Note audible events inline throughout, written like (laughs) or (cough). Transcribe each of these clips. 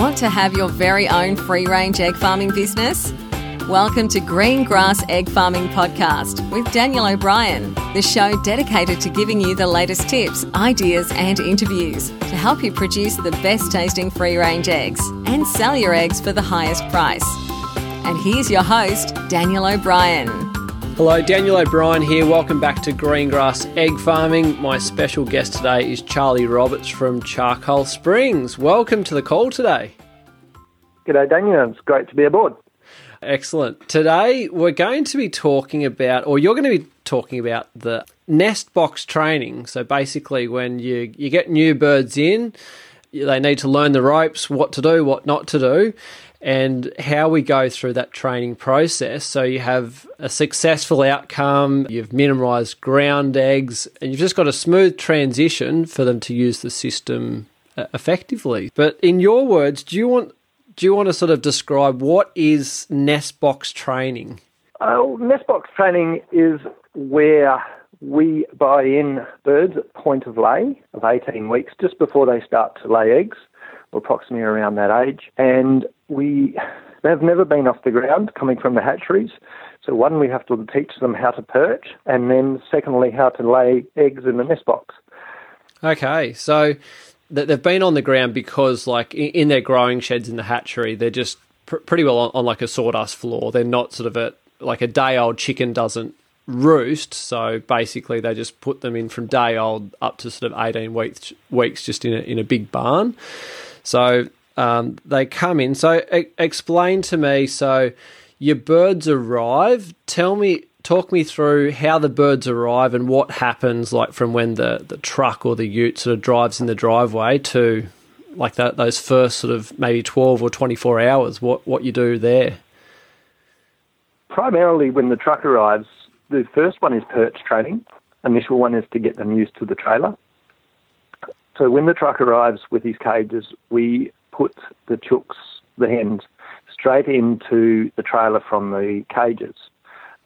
Want to have your very own free range egg farming business? Welcome to Green Grass Egg Farming Podcast with Daniel O'Brien, the show dedicated to giving you the latest tips, ideas, and interviews to help you produce the best tasting free range eggs and sell your eggs for the highest price. And here's your host, Daniel O'Brien. Hello, Daniel O'Brien here. Welcome back to Greengrass Egg Farming. My special guest today is Charlie Roberts from Charcoal Springs. Welcome to the call today. G'day, Daniel. It's great to be aboard. Excellent. Today we're going to be talking about, or you're going to be talking about the nest box training. So basically, when you, you get new birds in, they need to learn the ropes, what to do, what not to do, and how we go through that training process. So you have a successful outcome, you've minimized ground eggs, and you've just got a smooth transition for them to use the system uh, effectively. But in your words, do you want do you want to sort of describe what is nest box training? Uh, nest box training is where we buy in birds at point of lay of 18 weeks, just before they start to lay eggs, or approximately around that age. And we they've never been off the ground coming from the hatcheries. So one, we have to teach them how to perch, and then secondly, how to lay eggs in the nest box. Okay, so they've been on the ground because, like, in their growing sheds in the hatchery, they're just pr- pretty well on, on, like a sawdust floor. They're not sort of a like a day old chicken doesn't roost. So basically, they just put them in from day old up to sort of eighteen weeks weeks just in a, in a big barn. So um, they come in. So e- explain to me. So your birds arrive. Tell me talk me through how the birds arrive and what happens like from when the, the truck or the ute sort of drives in the driveway to like that those first sort of maybe 12 or 24 hours what what you do there primarily when the truck arrives the first one is perch training initial one is to get them used to the trailer so when the truck arrives with his cages we put the chooks the hens straight into the trailer from the cages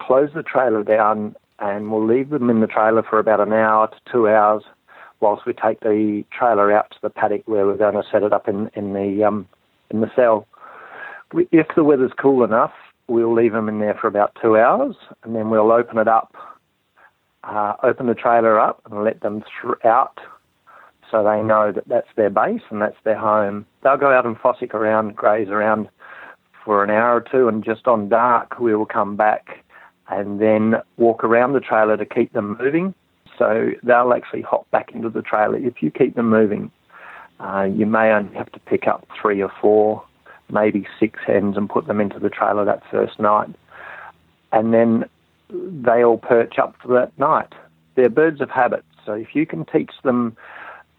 close the trailer down and we'll leave them in the trailer for about an hour to two hours whilst we take the trailer out to the paddock where we're going to set it up in, in the um, in the cell. If the weather's cool enough, we'll leave them in there for about two hours and then we'll open it up, uh, open the trailer up and let them th- out so they know that that's their base and that's their home. They'll go out and fossick around, graze around for an hour or two, and just on dark we will come back and then walk around the trailer to keep them moving. So they'll actually hop back into the trailer. If you keep them moving, uh, you may only have to pick up three or four, maybe six hens and put them into the trailer that first night. And then they all perch up for that night. They're birds of habit. So if you can teach them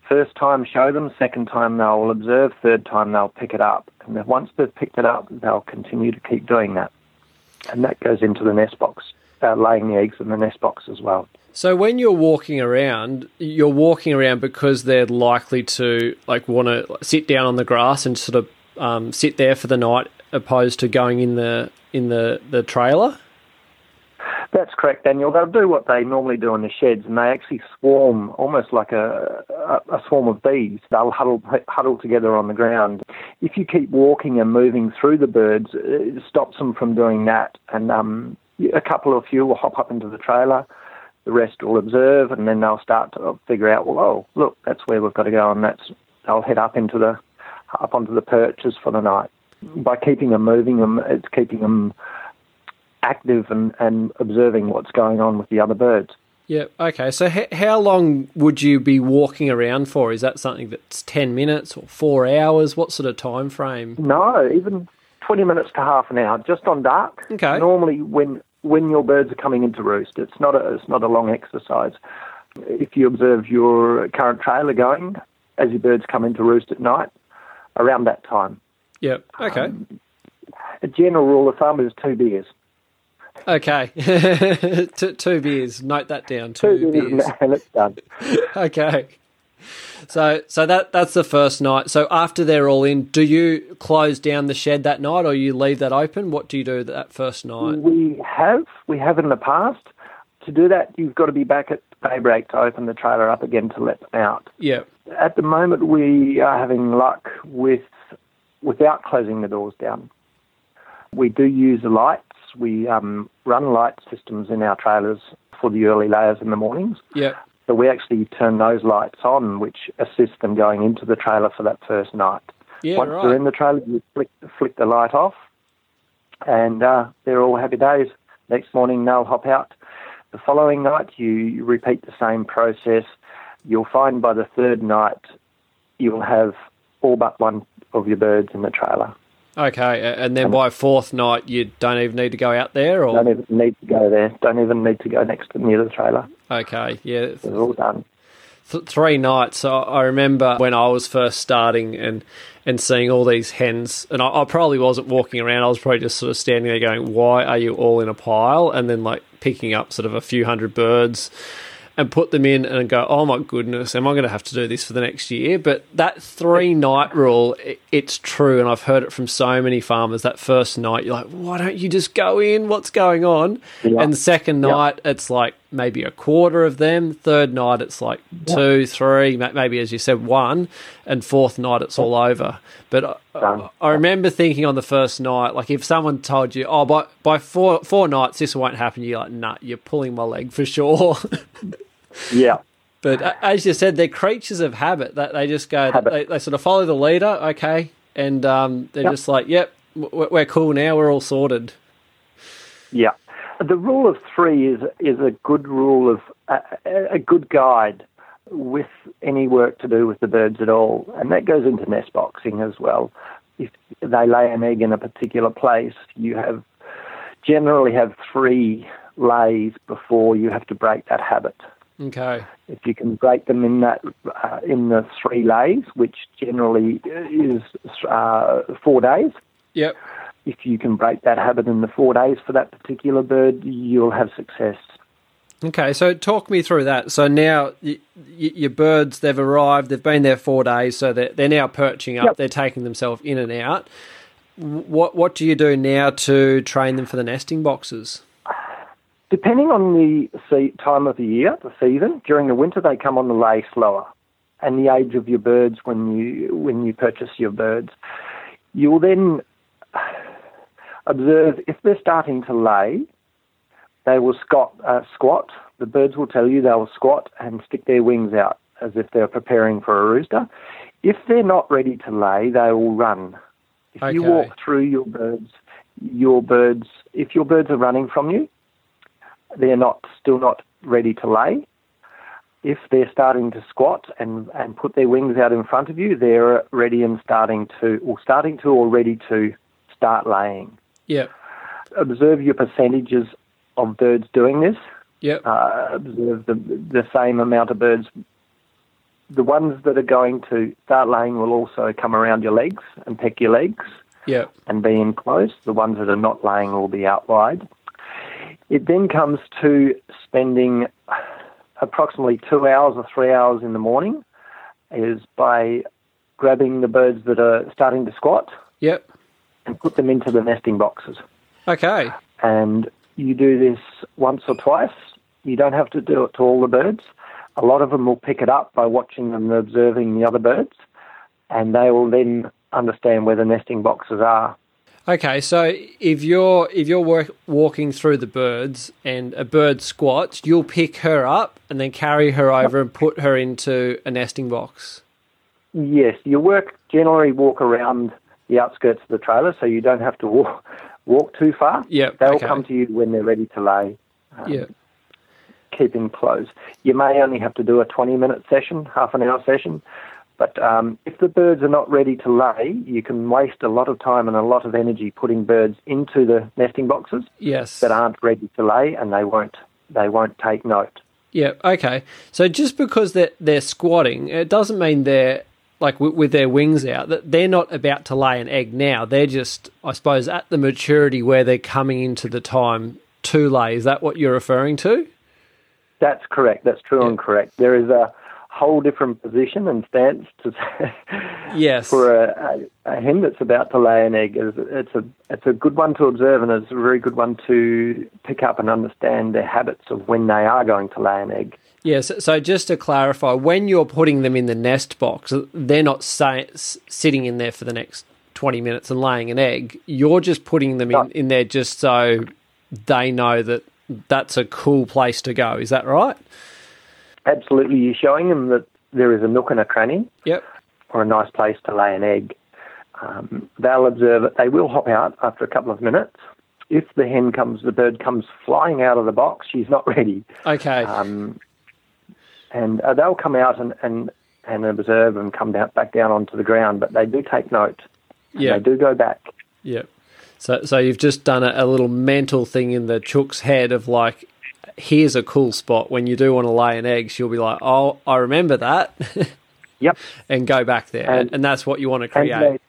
first time, show them, second time they'll observe, third time they'll pick it up. And once they've picked it up, they'll continue to keep doing that and that goes into the nest box, uh, laying the eggs in the nest box as well. So when you're walking around, you're walking around because they're likely to like want to sit down on the grass and sort of um, sit there for the night, opposed to going in the in the the trailer. That's correct, Daniel. They'll do what they normally do in the sheds, and they actually swarm almost like a, a, a, swarm of bees. They'll huddle huddle together on the ground. If you keep walking and moving through the birds, it stops them from doing that. And um, a couple of few will hop up into the trailer. The rest will observe, and then they'll start to figure out, well, oh, look, that's where we've got to go, and that's they'll head up into the up onto the perches for the night. By keeping them moving, them it's keeping them active and, and observing what's going on with the other birds. Yeah. Okay. So, h- how long would you be walking around for? Is that something that's ten minutes or four hours? What sort of time frame? No, even twenty minutes to half an hour, just on dark. Okay. Normally, when when your birds are coming into roost, it's not a it's not a long exercise. If you observe your current trailer going as your birds come into roost at night, around that time. Yeah. Okay. Um, a general rule of thumb is two beers. Okay, (laughs) two, two, beers. Note that down. Two, two beers, and it's done. okay. So, so that that's the first night. So after they're all in, do you close down the shed that night, or you leave that open? What do you do that first night? We have we have in the past. To do that, you've got to be back at daybreak to open the trailer up again to let them out. Yeah. At the moment, we are having luck with without closing the doors down. We do use lights. We um, run light systems in our trailers for the early layers in the mornings. Yep. So we actually turn those lights on, which assist them going into the trailer for that first night. Yeah, Once right. they're in the trailer, you flick, flick the light off, and uh, they're all happy days. Next morning, they'll hop out. The following night, you, you repeat the same process. You'll find by the third night, you'll have all but one of your birds in the trailer. Okay, and then um, by fourth night, you don't even need to go out there, or Don't even need to go there. Don't even need to go next to near the trailer. okay, yeah, They're all done. th- three nights. I, I remember when I was first starting and and seeing all these hens, and I, I probably wasn't walking around. I was probably just sort of standing there going, "Why are you all in a pile?" And then like picking up sort of a few hundred birds and put them in and go, "Oh my goodness, am I going to have to do this for the next year?" But that three night rule, it's true, and I've heard it from so many farmers. That first night, you're like, "Why don't you just go in? What's going on?" Yeah. And the second Yeah. night, it's like maybe a quarter of them. Third night, it's like two, three, maybe as you said, one, and fourth night, it's all over. But I, Done. I remember thinking on the first night, like if someone told you, "Oh, by by four four nights, this won't happen," you're like, "Nah, you're pulling my leg for sure." (laughs) Yeah. But as you said, they're creatures of habit. That they just go, they, they sort of follow the leader, okay, and um, they're Yep. just like, "Yep, we're cool now. We're all sorted." Yeah. The rule of three is is a good rule of a, a good guide with any work to do with the birds at all, and that goes into nest boxing as well. If they lay an egg in a particular place, you have generally have three lays before you have to break that habit. Okay. If you can break them in that uh, in the three lays, which generally is uh, four days, Yep. if you can break that habit in the four days for that particular bird, you'll have success. Okay, so talk me through that. So now y- y- your birds, they've arrived, they've been there four days, so they're, they're now perching up, Yep. they're taking themselves in and out. What what do you do now to train them for the nesting boxes? Depending on the se- time of the year, the season, during the winter they come on the lay slower, and the age of your birds when you when you purchase your birds, you'll then observe if they're starting to lay, they will squat. Uh, squat. The birds will tell you they will squat and stick their wings out as if they're preparing for a rooster. If they're not ready to lay, they will run. If you walk through your birds, your birds, if your birds are running from you, they're not still not ready to lay. If they're starting to squat and, and put their wings out in front of you, they're ready and starting to, or starting to, or ready to start laying. Yep. Observe your percentages of birds doing this. Yep. Uh, observe the the same amount of birds. The ones that are going to start laying will also come around your legs and peck your legs Yep. and be enclosed. The ones that are not laying will be out wide. It then comes to spending approximately two hours or three hours in the morning is by grabbing the birds that are starting to squat Yep. and put them into the nesting boxes. Okay. And you do this once or twice. You don't have to do it to all the birds. A lot of them will pick it up by watching them and observing the other birds, and they will then understand where the nesting boxes are. Okay, so if you're if you're work, walking through the birds and a bird squats, you'll pick her up and then carry her over and put her into a nesting box. Yes, your work generally walk around the outskirts of the trailer, so you don't have to walk, walk too far. Yep, They'll okay. come to you when they're ready to lay. Um, Yeah. Keeping close. You may only have to do a 20 minute session, half an hour session, but um, if the birds are not ready to lay, you can waste a lot of time and a lot of energy putting birds into the nesting boxes Yes. that aren't ready to lay, and they won't they won't take note. Yeah. Okay. So just because they're they're squatting, it doesn't mean they're like with, with their wings out that they're not about to lay an egg now. They're just, I suppose, at the maturity where they're coming into the time to lay. Is that what you're referring to? That's correct. That's true and correct. There is a whole different position and stance to (laughs) Yes. for a, a, a hen that's about to lay an egg. It's, it's a it's a good one to observe and it's a very good one to pick up and understand their habits of when they are going to lay an egg. Yes. So just to clarify, when you're putting them in the nest box, they're not say, sitting in there for the next 20 minutes and laying an egg. You're just putting them in, in there just so they know that that's a cool place to go. Is that right? Absolutely. You're showing them that there is a nook and a cranny Yep. or a nice place to lay an egg. Um, they'll observe it. They will hop out after a couple of minutes. If the hen comes, the bird comes flying out of the box, she's not ready. Okay. Um, and uh, they'll come out and, and, and observe and come down, back down onto the ground, but they do take note. Yeah. They do go back. Yep. So, so you've just done a, a little mental thing in the chook's head of like, here's a cool spot. When you do want to lay an egg, she'll be like, oh, I remember that, (laughs) Yep. and go back there. And, And- and that's what you want to create. they-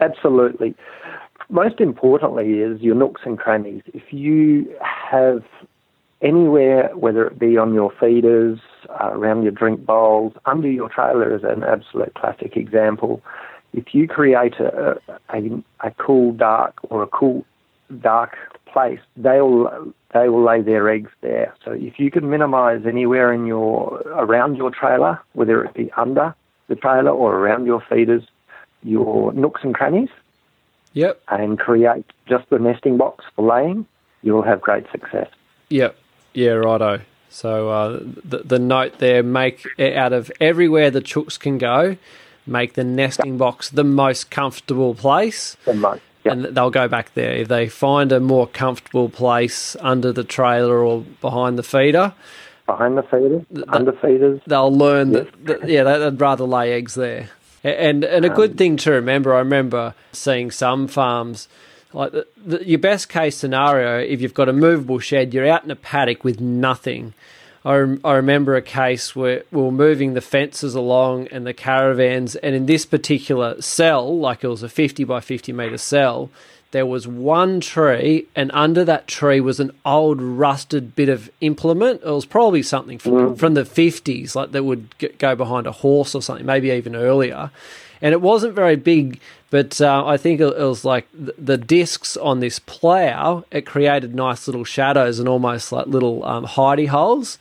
absolutely. Most importantly is your nooks and crannies. If you have anywhere, whether it be on your feeders, uh, around your drink bowls, under your trailer is an absolute classic example. If you create a, a, a cool dark or a cool dark place, they'll they will lay their eggs there. So if you can minimise anywhere in your around your trailer, whether it be under the trailer or around your feeders, your nooks and crannies, Yep. and create just the nesting box for laying, you'll have great success. Yep. Yeah, righto. So uh, the, the note there, make it out of everywhere the chooks can go, make the nesting box the most comfortable place, The most. Yep. and they'll go back there. If they find a more comfortable place under the trailer or behind the feeder, Behind the feeders, under feeders. they'll learn that, that yeah, they- they'd rather lay eggs there. And and a um, good thing to remember, I remember seeing some farms like the, the, your best case scenario if you've got a movable shed, you're out in a paddock with nothing. I, rem- I remember a case where we were moving the fences along and the caravans, and in this particular cell, like it was a 50 by 50 metre cell, there was one tree, and under that tree was an old rusted bit of implement. It was probably something from, mm-hmm. from the 50s, like that would go behind a horse or something, maybe even earlier. And it wasn't very big, but uh, I think it, was like the, discs on this plough, it created nice little shadows and almost like little um, hidey holes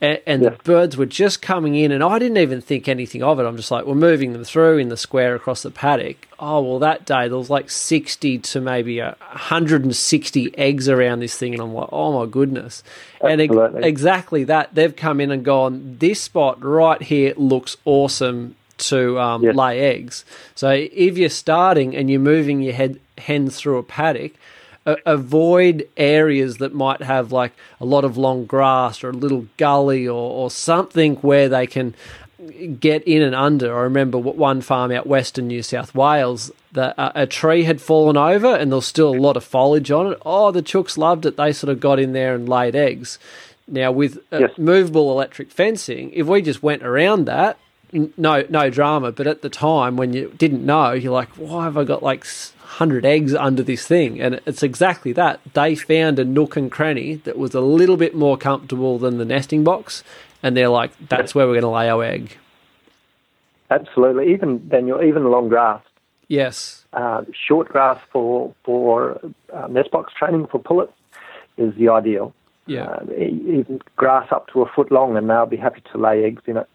and, and the birds were just coming in, and I didn't even think anything of it. I'm just like, we're moving them through in the square across the paddock. Oh well, that day there was like 60 to maybe a 160 eggs around this thing, and I'm like, oh my goodness! And ex- Absolutely. exactly that they've come in and gone. This spot right here looks awesome to um, Yes. lay eggs. So if you're starting and you're moving your head hens through a paddock, a- avoid areas that might have like a lot of long grass or a little gully or, or something where they can get in and under. I remember one farm out western New South Wales that a, a tree had fallen over and there was still a lot of foliage on it. Oh, the chooks loved it. They sort of got in there and laid eggs. Now with uh, Yes. movable electric fencing, if we just went around that, no no drama. But at the time when you didn't know, you're like, why have I got like hundred eggs under this thing? And it's exactly that. They found a nook and cranny that was a little bit more comfortable than the nesting box, and they're like, that's where we're going to lay our egg. Absolutely. Even Daniel, even long grass, Yes. uh, short grass for for uh, nest box training for pullets is the ideal. Yeah. Uh, even grass up to a foot long, and they'll be happy to lay eggs in it.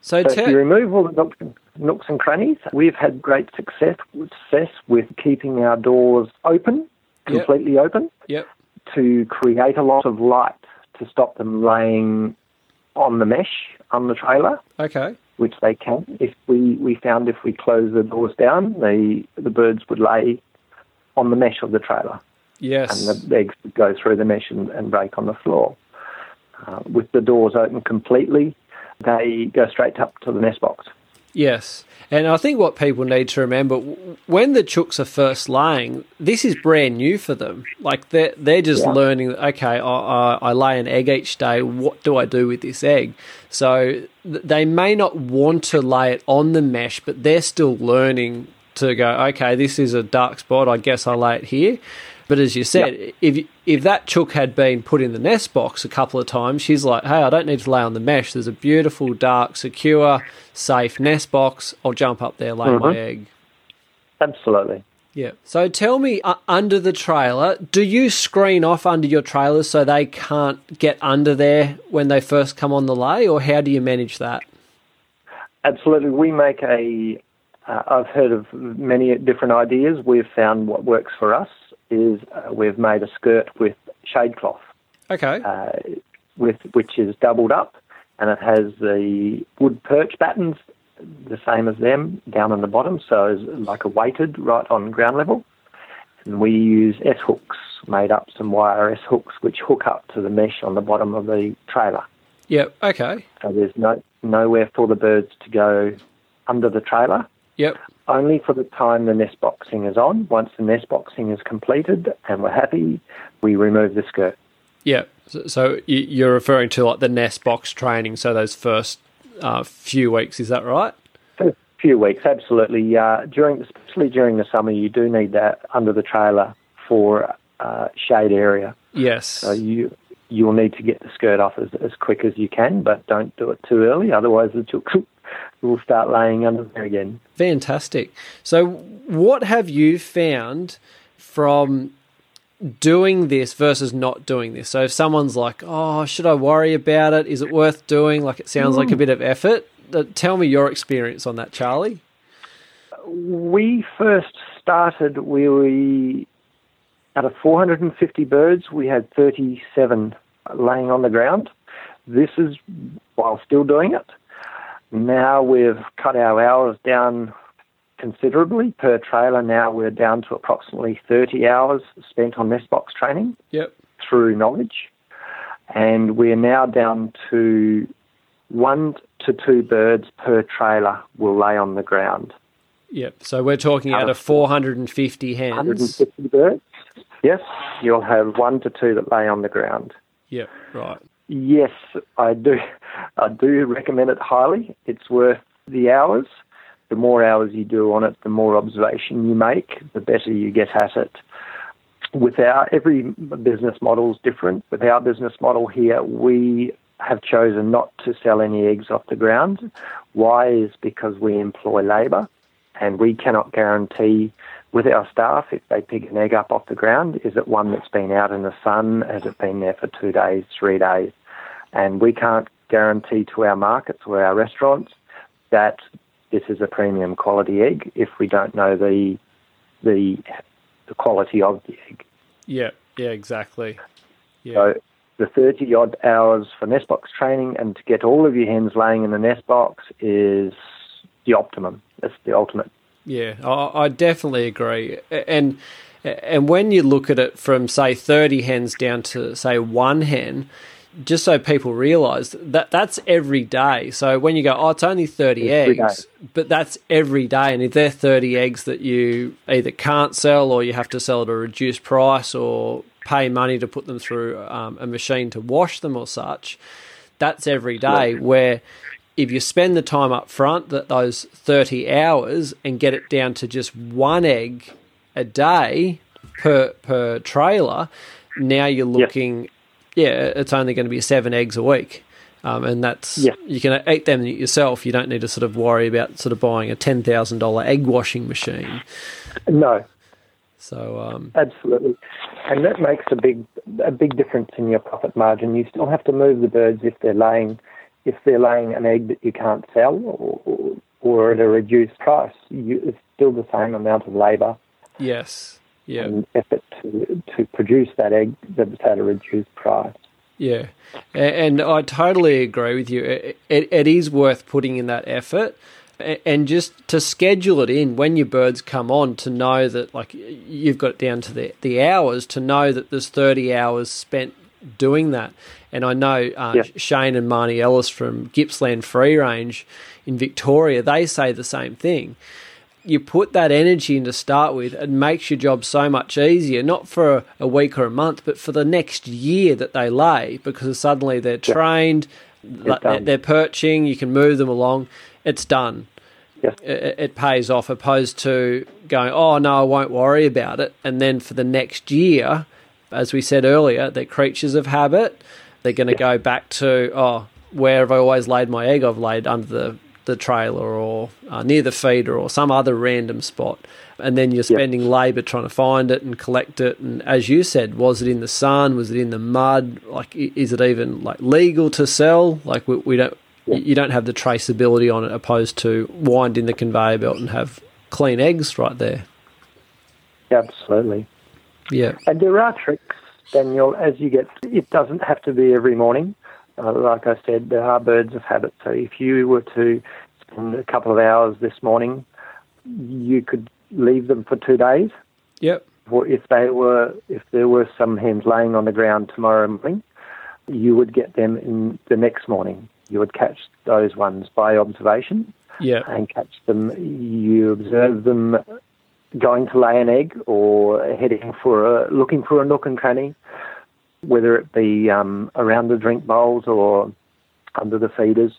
So, So if you remove all the nooks, nooks and crannies, we've had great success success with keeping our doors open, Yep. completely open, yep. to create a lot of light to stop them laying on the mesh on the trailer, Okay. which they can. If we, we found if we close the doors down, the the birds would lay on the mesh of the trailer, Yes. and the eggs would go through the mesh and, and break on the floor. Uh, with the doors open completely, they go straight up to the nest box. Yes. And I think what people need to remember when the chooks are first laying, this is brand new for them. Like they're, they're just Yeah. learning, okay, I, I, I lay an egg each day. What do I do with this egg? So they may not want to lay it on the mesh, but they're still learning to go, okay, this is a dark spot. I guess I lay it here. But as you said, if if that chook had been put in the nest box a couple of times, she's like, "Hey, I don't need to lay on the mesh. There's a beautiful, dark, secure, safe nest box. I'll jump up there, lay my egg." Absolutely. Yeah. So tell me, uh, under the trailer, do you screen off under your trailers so they can't get under there when they first come on the lay, or how do you manage that? Absolutely. We make a uh, I've heard of many different ideas. We've found what works for us is uh, we've made a skirt with shade cloth, Okay. uh, with which is doubled up, and it has the wood perch battens, the same as them, down on the bottom, so it's like a weighted right on ground level. And we use S hooks, made up some wire S hooks, which hook up to the mesh on the bottom of the trailer. Yep. Okay. So there's no nowhere for the birds to go under the trailer. Yep. Only for the time the nest boxing is on. Once the nest boxing is completed and we're happy, we remove the skirt. Yeah. So, so you- you're referring to like the nest box training. So those first uh, few weeks, is that right? A few weeks, absolutely. Uh, during, especially during the summer, you do need that under the trailer for uh, shade area. Yes. So you you'll need to get the skirt off as, as quick as you can, but don't do it too early, otherwise the chooks (laughs) will start laying under there again. Fantastic. So, what have you found from doing this versus not doing this? So, if someone's like, "Oh, should I worry about it? Is it worth doing?" Like it sounds like a bit of effort. Uh, Tell me your experience on that, Charlie. We first started, we, we out of 450 birds, we had 37 laying on the ground. This is while still doing it. Now we've cut our hours down considerably per trailer. Now we're down to approximately 30 hours spent on nest box training Yep. through knowledge. And we're now down to one to two birds per trailer will lay on the ground. Yep. So we're talking out Out of of 450 hens. 150 birds. Yes, you'll have one to two that lay on the ground. Yep. Right. Yes, I do. I do recommend it highly. It's worth the hours. The more hours you do on it, the more observation you make, the better you get at it. With our every business model is different. With our business model here, we have chosen not to sell any eggs off the ground. Why is because we employ labour, and we cannot guarantee with our staff if they pick an egg up off the ground, is it one that's been out in the sun? Has it been there for two days, three days? And we can't guarantee to our markets or our restaurants that this is a premium quality egg if we don't know the the the quality of the egg. Yeah. Yeah. Exactly. Yeah. So the 30 odd hours for nest box training and to get all of your hens laying in the nest box is the optimum. It's the ultimate. Yeah, I, I definitely agree. And and when you look at it from say thirty hens down to say one hen, just so people realise that that's every day. So when you go, oh, it's only thirty Every eggs, but that's every day. And if they're thirty eggs that you either can't sell or you have to sell at a reduced price or pay money to put them through um, a machine to wash them or such, that's every day. Where if you spend the time up front, that those 30 hours, and get it down to just one egg a day per per trailer, now you're looking, yeah, it's only going to be seven eggs a week. Um, and that's Yeah. you can eat them yourself. You don't need to sort of worry about sort of buying a ten thousand dollar egg washing machine. No, So um, absolutely. And that makes a big a big difference in your profit margin. You still have to move the birds if they're laying if they're laying an egg that you can't sell or, or, or at a reduced price. You, it's still the same amount of labour yes, yeah, and effort to, to produce that egg that's at a reduced price. Yeah, and I totally agree with you. It, it, it is worth putting in that effort, and just to schedule it in when your birds come on to know that like you've got it down to the the hours to know that there's 30 hours spent doing that. And I know uh, Yeah. Shane and Marnie Ellis from Gippsland Free Range in Victoria, they say the same thing you put that energy in to start with, it makes your job so much easier, not for a week or a month, but for the next year that they lay, because suddenly they're trained, they're, they're perching, you can move them along, it's done. Yes. It, it pays off, opposed to going, oh no, I won't worry about it. And then for the next year, as we said earlier, they're creatures of habit. They're going to go back to, oh, where have I always laid my egg? I've laid under the, the trailer or uh, near the feeder or some other random spot. And then you're spending labour trying to find it and collect it. And as you said, was it in the sun? Was it in the mud? Like, is it even like legal to sell? Like, we, we don't yeah. you don't have the traceability on it, opposed to wind in the conveyor belt and have clean eggs right there. Absolutely. Yeah. And there are tricks, Daniel, as you get, it doesn't have to be every morning. Uh, like I said, there are birds of habit. So if you were to spend a couple of hours this morning, you could leave them for two days. Yep. Or if they were, if there were some hens laying on the ground tomorrow morning, you would get them in the next morning. You would catch those ones by observation. Yeah. And catch them. You observe them going to lay an egg or heading for a, looking for a nook and cranny, whether it be um, around the drink bowls or under the feeders.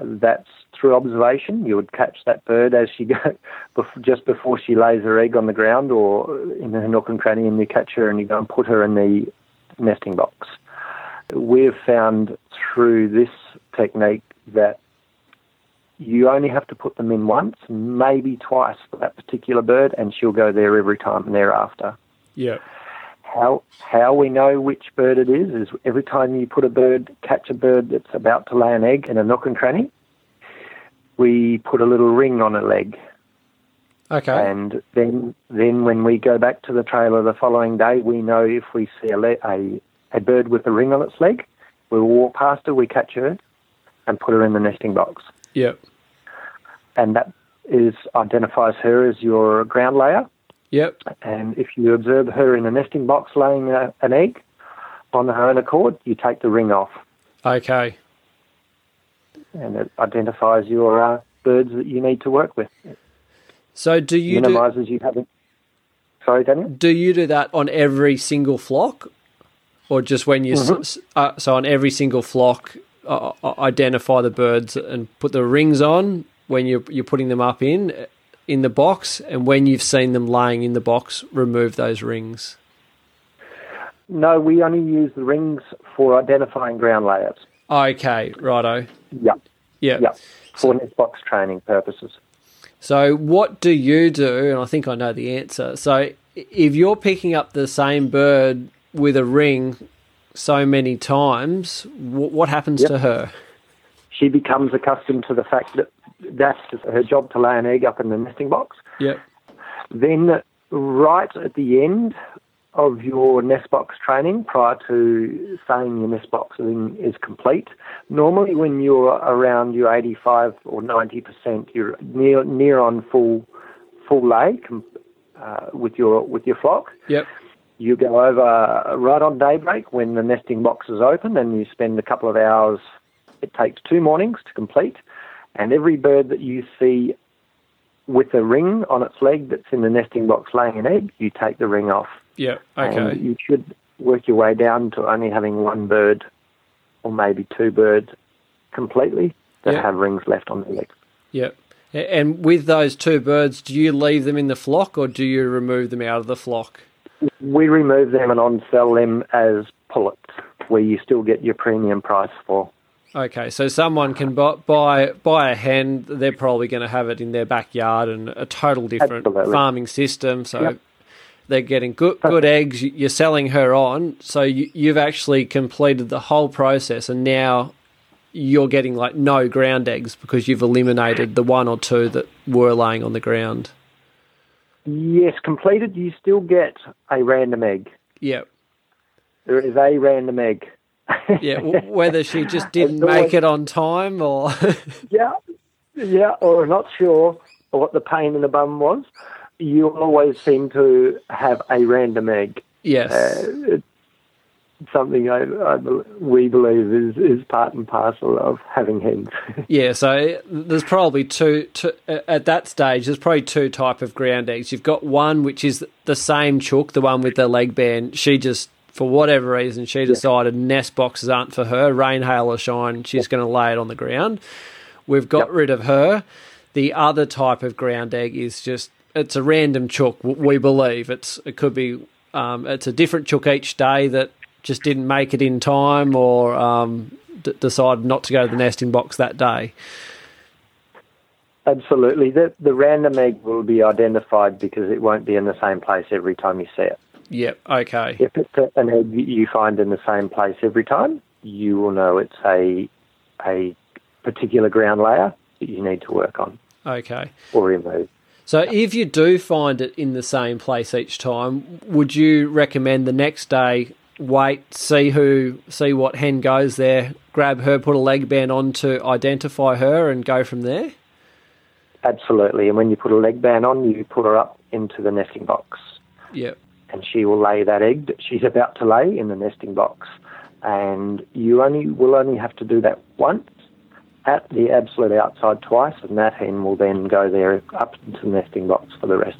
That's through observation. You would catch that bird as she (laughs) go just before she lays her egg on the ground or in her nook and cranny, and you catch her and you go and put her in the nesting box. We've found through this technique that you only have to put them in once, maybe twice for that particular bird, and she'll go there every time thereafter. Yeah. How how we know which bird it is is every time you put a bird, catch a bird that's about to lay an egg in a nook and cranny, we put a little ring on a leg. Okay. And then then when we go back to the trailer the following day, we know if we see a, le- a a bird with a ring on its leg, we'll walk past her, we catch her, and put her in the nesting box. Yep. And that is identifies her as your ground layer. Yep. And if you observe her in a nesting box laying a, an egg on her own accord, you take the ring off. Okay. And it identifies your uh, birds that you need to work with. So do you minimises do, you having. Sorry, Daniel. Do you do that on every single flock, or just when you mm-hmm. uh, so on every single flock uh, uh, identify the birds and put the rings on when you're you're putting them up in in the box, and when you've seen them laying in the box, remove those rings. No, we only use the rings for identifying ground layers. Okay, righto. Yeah. Yeah. Yeah. For nest box training purposes. So, what do you do? And I think I know the answer. So, if you're picking up the same bird with a ring so many times, what happens yep. to her? She becomes accustomed to the fact that that's her job to lay an egg up in the nesting box. Yep. Then, right at the end of your nest box training, prior to saying your nest boxing is complete, normally when you're around your 85 or 90 percent, you're near near on full full lay uh, with your with your flock. Yep. You go over right on daybreak when the nesting box is open, and you spend a couple of hours. It takes two mornings to complete, and every bird that you see with a ring on its leg that's in the nesting box laying an egg, you take the ring off. Yeah, okay. And you should work your way down to only having one bird or maybe two birds completely that yep. have rings left on their legs. Yep. And with those two birds, do you leave them in the flock or do you remove them out of the flock? We remove them and on sell them as pullets, where you still get your premium price for. Okay, so someone can buy buy, buy a hen. They're probably going to have it in their backyard and a total different Absolutely. farming system. So yep. they're getting good good eggs. You're selling her on, so you, you've actually completed the whole process, and now you're getting like no ground eggs because you've eliminated the one or two that were laying on the ground. Yes, completed. You still get a random egg. Yep. There is a random egg. (laughs) yeah, whether she just (laughs) didn't make it on time or. (laughs) yeah, yeah, or not sure what the pain in the bum was. You always seem to have a random egg. Yes. Uh, something I, I, we believe is, is part and parcel of having hens. (laughs) yeah, so there's probably two, two, at that stage. There's probably two type of ground eggs. You've got one which is the same chook, the one with the leg band. She just, for whatever reason, she decided yeah. nest boxes aren't for her. Rain, hail, or shine, she's going to lay it on the ground. We've got yep. rid of her. The other type of ground egg is just it's a random chook. We believe it's it could be um, it's a different chook each day that just didn't make it in time or um, d- decided not to go to the nesting box that day? Absolutely. The, the random egg will be identified because it won't be in the same place every time you see it. Yep, okay. If it's an egg you find in the same place every time, you will know it's a a particular ground layer that you need to work on. Okay. Or remove. So if you do find it in the same place each time, would you recommend the next day wait, see who, see what hen goes there, grab her, put a leg band on to identify her, and go from there? Absolutely. And when you put a leg band on, you put her up into the nesting box. Yep. And she will lay that egg that she's about to lay in the nesting box. And you only will only have to do that once at the absolute outside twice, and that hen will then go there up into the nesting box for the rest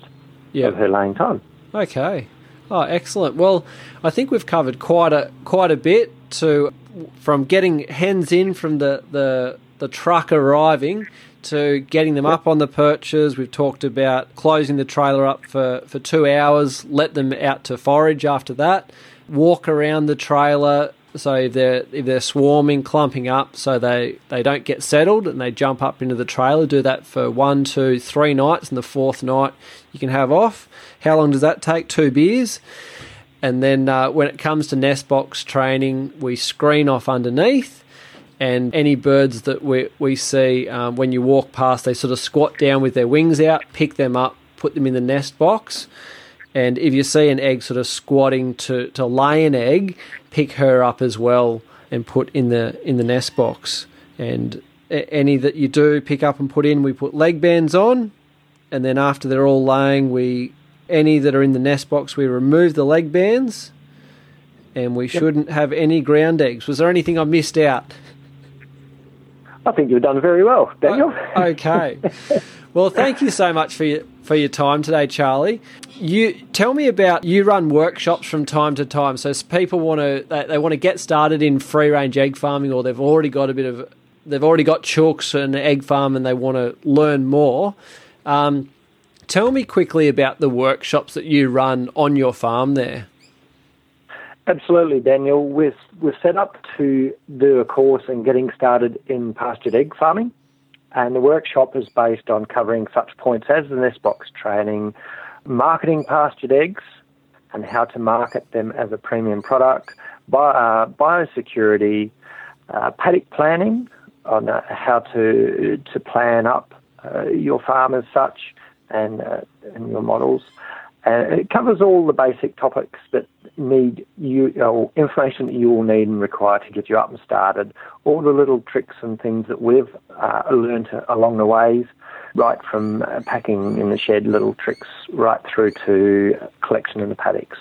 yep. of her laying time. Okay. Oh, excellent. Well, I think we've covered quite a quite a bit to from getting hens in from the the, the truck arriving to getting them up on the perches. We've talked about closing the trailer up for, for two hours, let them out to forage after that, walk around the trailer. So if they're if they're swarming, clumping up, so they, they don't get settled and they jump up into the trailer. Do that for one, two, three nights, and the fourth night you can have off. How long does that take? Two beers. And then uh, when it comes to nest box training, we screen off underneath. And any birds that we, we see um, when you walk past, they sort of squat down with their wings out, pick them up, put them in the nest box. And if you see an egg sort of squatting to, to lay an egg, pick her up as well and put in the in the nest box. And any that you do pick up and put in, we put leg bands on, and then after they're all laying, we any that are in the nest box, we remove the leg bands, and we yep. shouldn't have any ground eggs. Was there anything I missed out? I think you've done very well, Daniel. okay. (laughs) well, thank you so much for your for your time today, Charlie. You tell me about you run workshops from time to time. So people want to they, they want to get started in free range egg farming, or they've already got a bit of they've already got chooks and egg farm, and they want to learn more. Um, tell me quickly about the workshops that you run on your farm there. Absolutely, Daniel. We're, we're set up to do a course in getting started in pastured egg farming. And the workshop is based on covering such points as the nest box training, marketing pastured eggs, and how to market them as a premium product, bio, uh, biosecurity, uh, paddock planning on uh, how to to plan up uh, your farm as such, and uh, and your models, and it covers all the basic topics that need you, or information that you will need and require to get you up and started. All the little tricks and things that we've uh, learned along the ways, right from uh, packing in the shed, little tricks, right through to collection in the paddocks.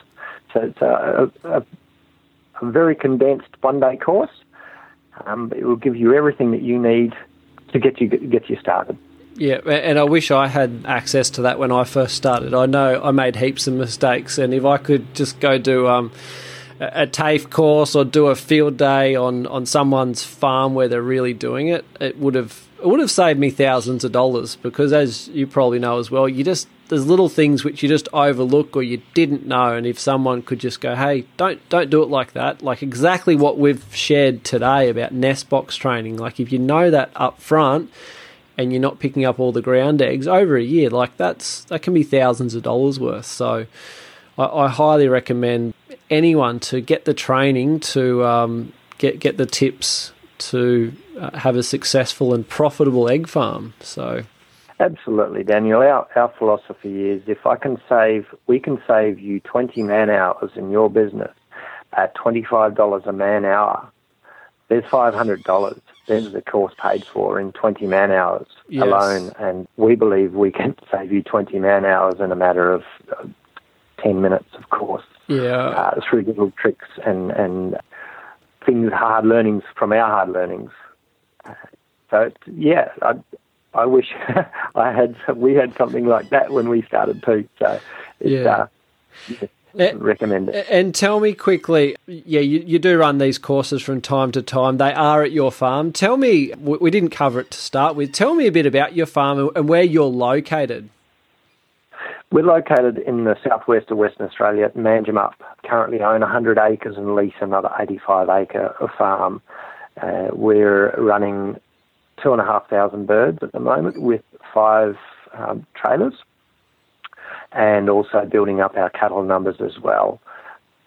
So it's a, a, a very condensed one-day course. Um, it will give you everything that you need to get you get you started. Yeah, and I wish I had access to that when I first started. I know I made heaps of mistakes, and if I could just go do um, a TAFE course or do a field day on, on someone's farm where they're really doing it, it would have it would have saved me thousands of dollars. Because as you probably know as well, you just there's little things which you just overlook or you didn't know, and if someone could just go, "Hey, don't don't do it like that," like exactly what we've shared today about nest box training. Like if you know that up front and you're not picking up all the ground eggs over a year, like that's that can be thousands of dollars worth. So I, I highly recommend anyone to get the training to um, get get the tips to uh, have a successful and profitable egg farm. So. Absolutely, Daniel. Our, our philosophy is if I can save, we can save you 20 man hours in your business at $25 a man hour, there's $500 there's the course paid for in 20 man hours yes. alone. And we believe we can (laughs) save you 20 man hours in a matter of uh, 10 minutes, of course. Yeah. Uh, through little tricks and, and things, hard learnings from our hard learnings. Uh, so, yeah, I, I wish (laughs) I had, we had something like that when we started too. So, yeah. Uh, and, recommend it. And tell me quickly, yeah, you, you do run these courses from time to time. They are at your farm. Tell me, we didn't cover it to start with. Tell me a bit about your farm and where you're located. We're located in the southwest of Western Australia at Manjimup. Currently own 100 acres and lease another 85 acre of farm. Uh, we're running two and a half thousand birds at the moment with five um, trailers and also building up our cattle numbers as well.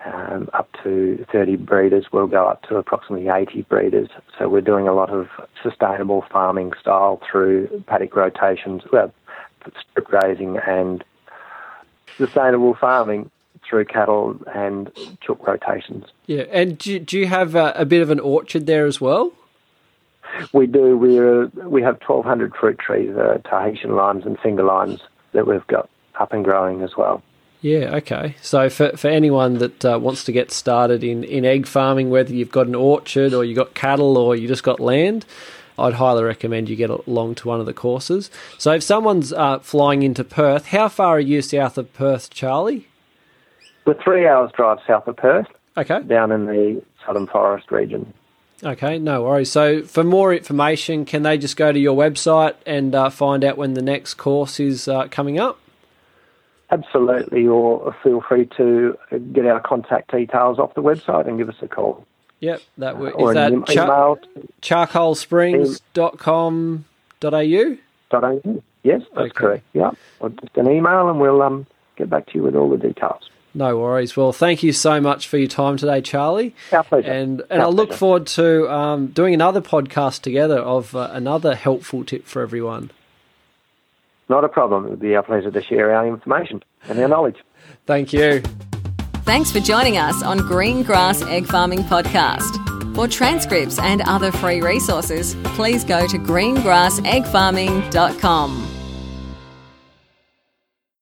um, up to 30 breeders. We'll go up to approximately 80 breeders. So we're doing a lot of sustainable farming style through paddock rotations, well, strip grazing and sustainable farming through cattle and chook rotations. Yeah, and do, do you have a, a bit of an orchard there as well? We do. We we have 1,200 fruit trees, uh, Tahitian limes and finger limes that we've got up and growing as well. Yeah, okay. So for, for anyone that uh, wants to get started in, in egg farming, whether you've got an orchard or you've got cattle or you just got land, I'd highly recommend you get along to one of the courses. So if someone's uh, flying into Perth, how far are you south of Perth, Charlie? We're three hours drive south of Perth. Okay. Down in the Southern Forest region. Okay, no worries. So, for more information, can they just go to your website and uh, find out when the next course is uh, coming up? Absolutely, or feel free to get our contact details off the website and give us a call. Yep, that uh, is that email, char- charcoalsprings.com.au? .au. Yes, that's okay. correct. Yeah, or just an email and we'll um, get back to you with all the details. No worries. Well, thank you so much for your time today, Charlie. Our pleasure. And and Our I look pleasure. forward to um, doing another podcast together of uh, another helpful tip for everyone. Not a problem. It would be our pleasure to share our information and our knowledge. Thank you. Thanks for joining us on Green Grass Egg Farming Podcast. For transcripts and other free resources, please go to greengrasseggfarming.com.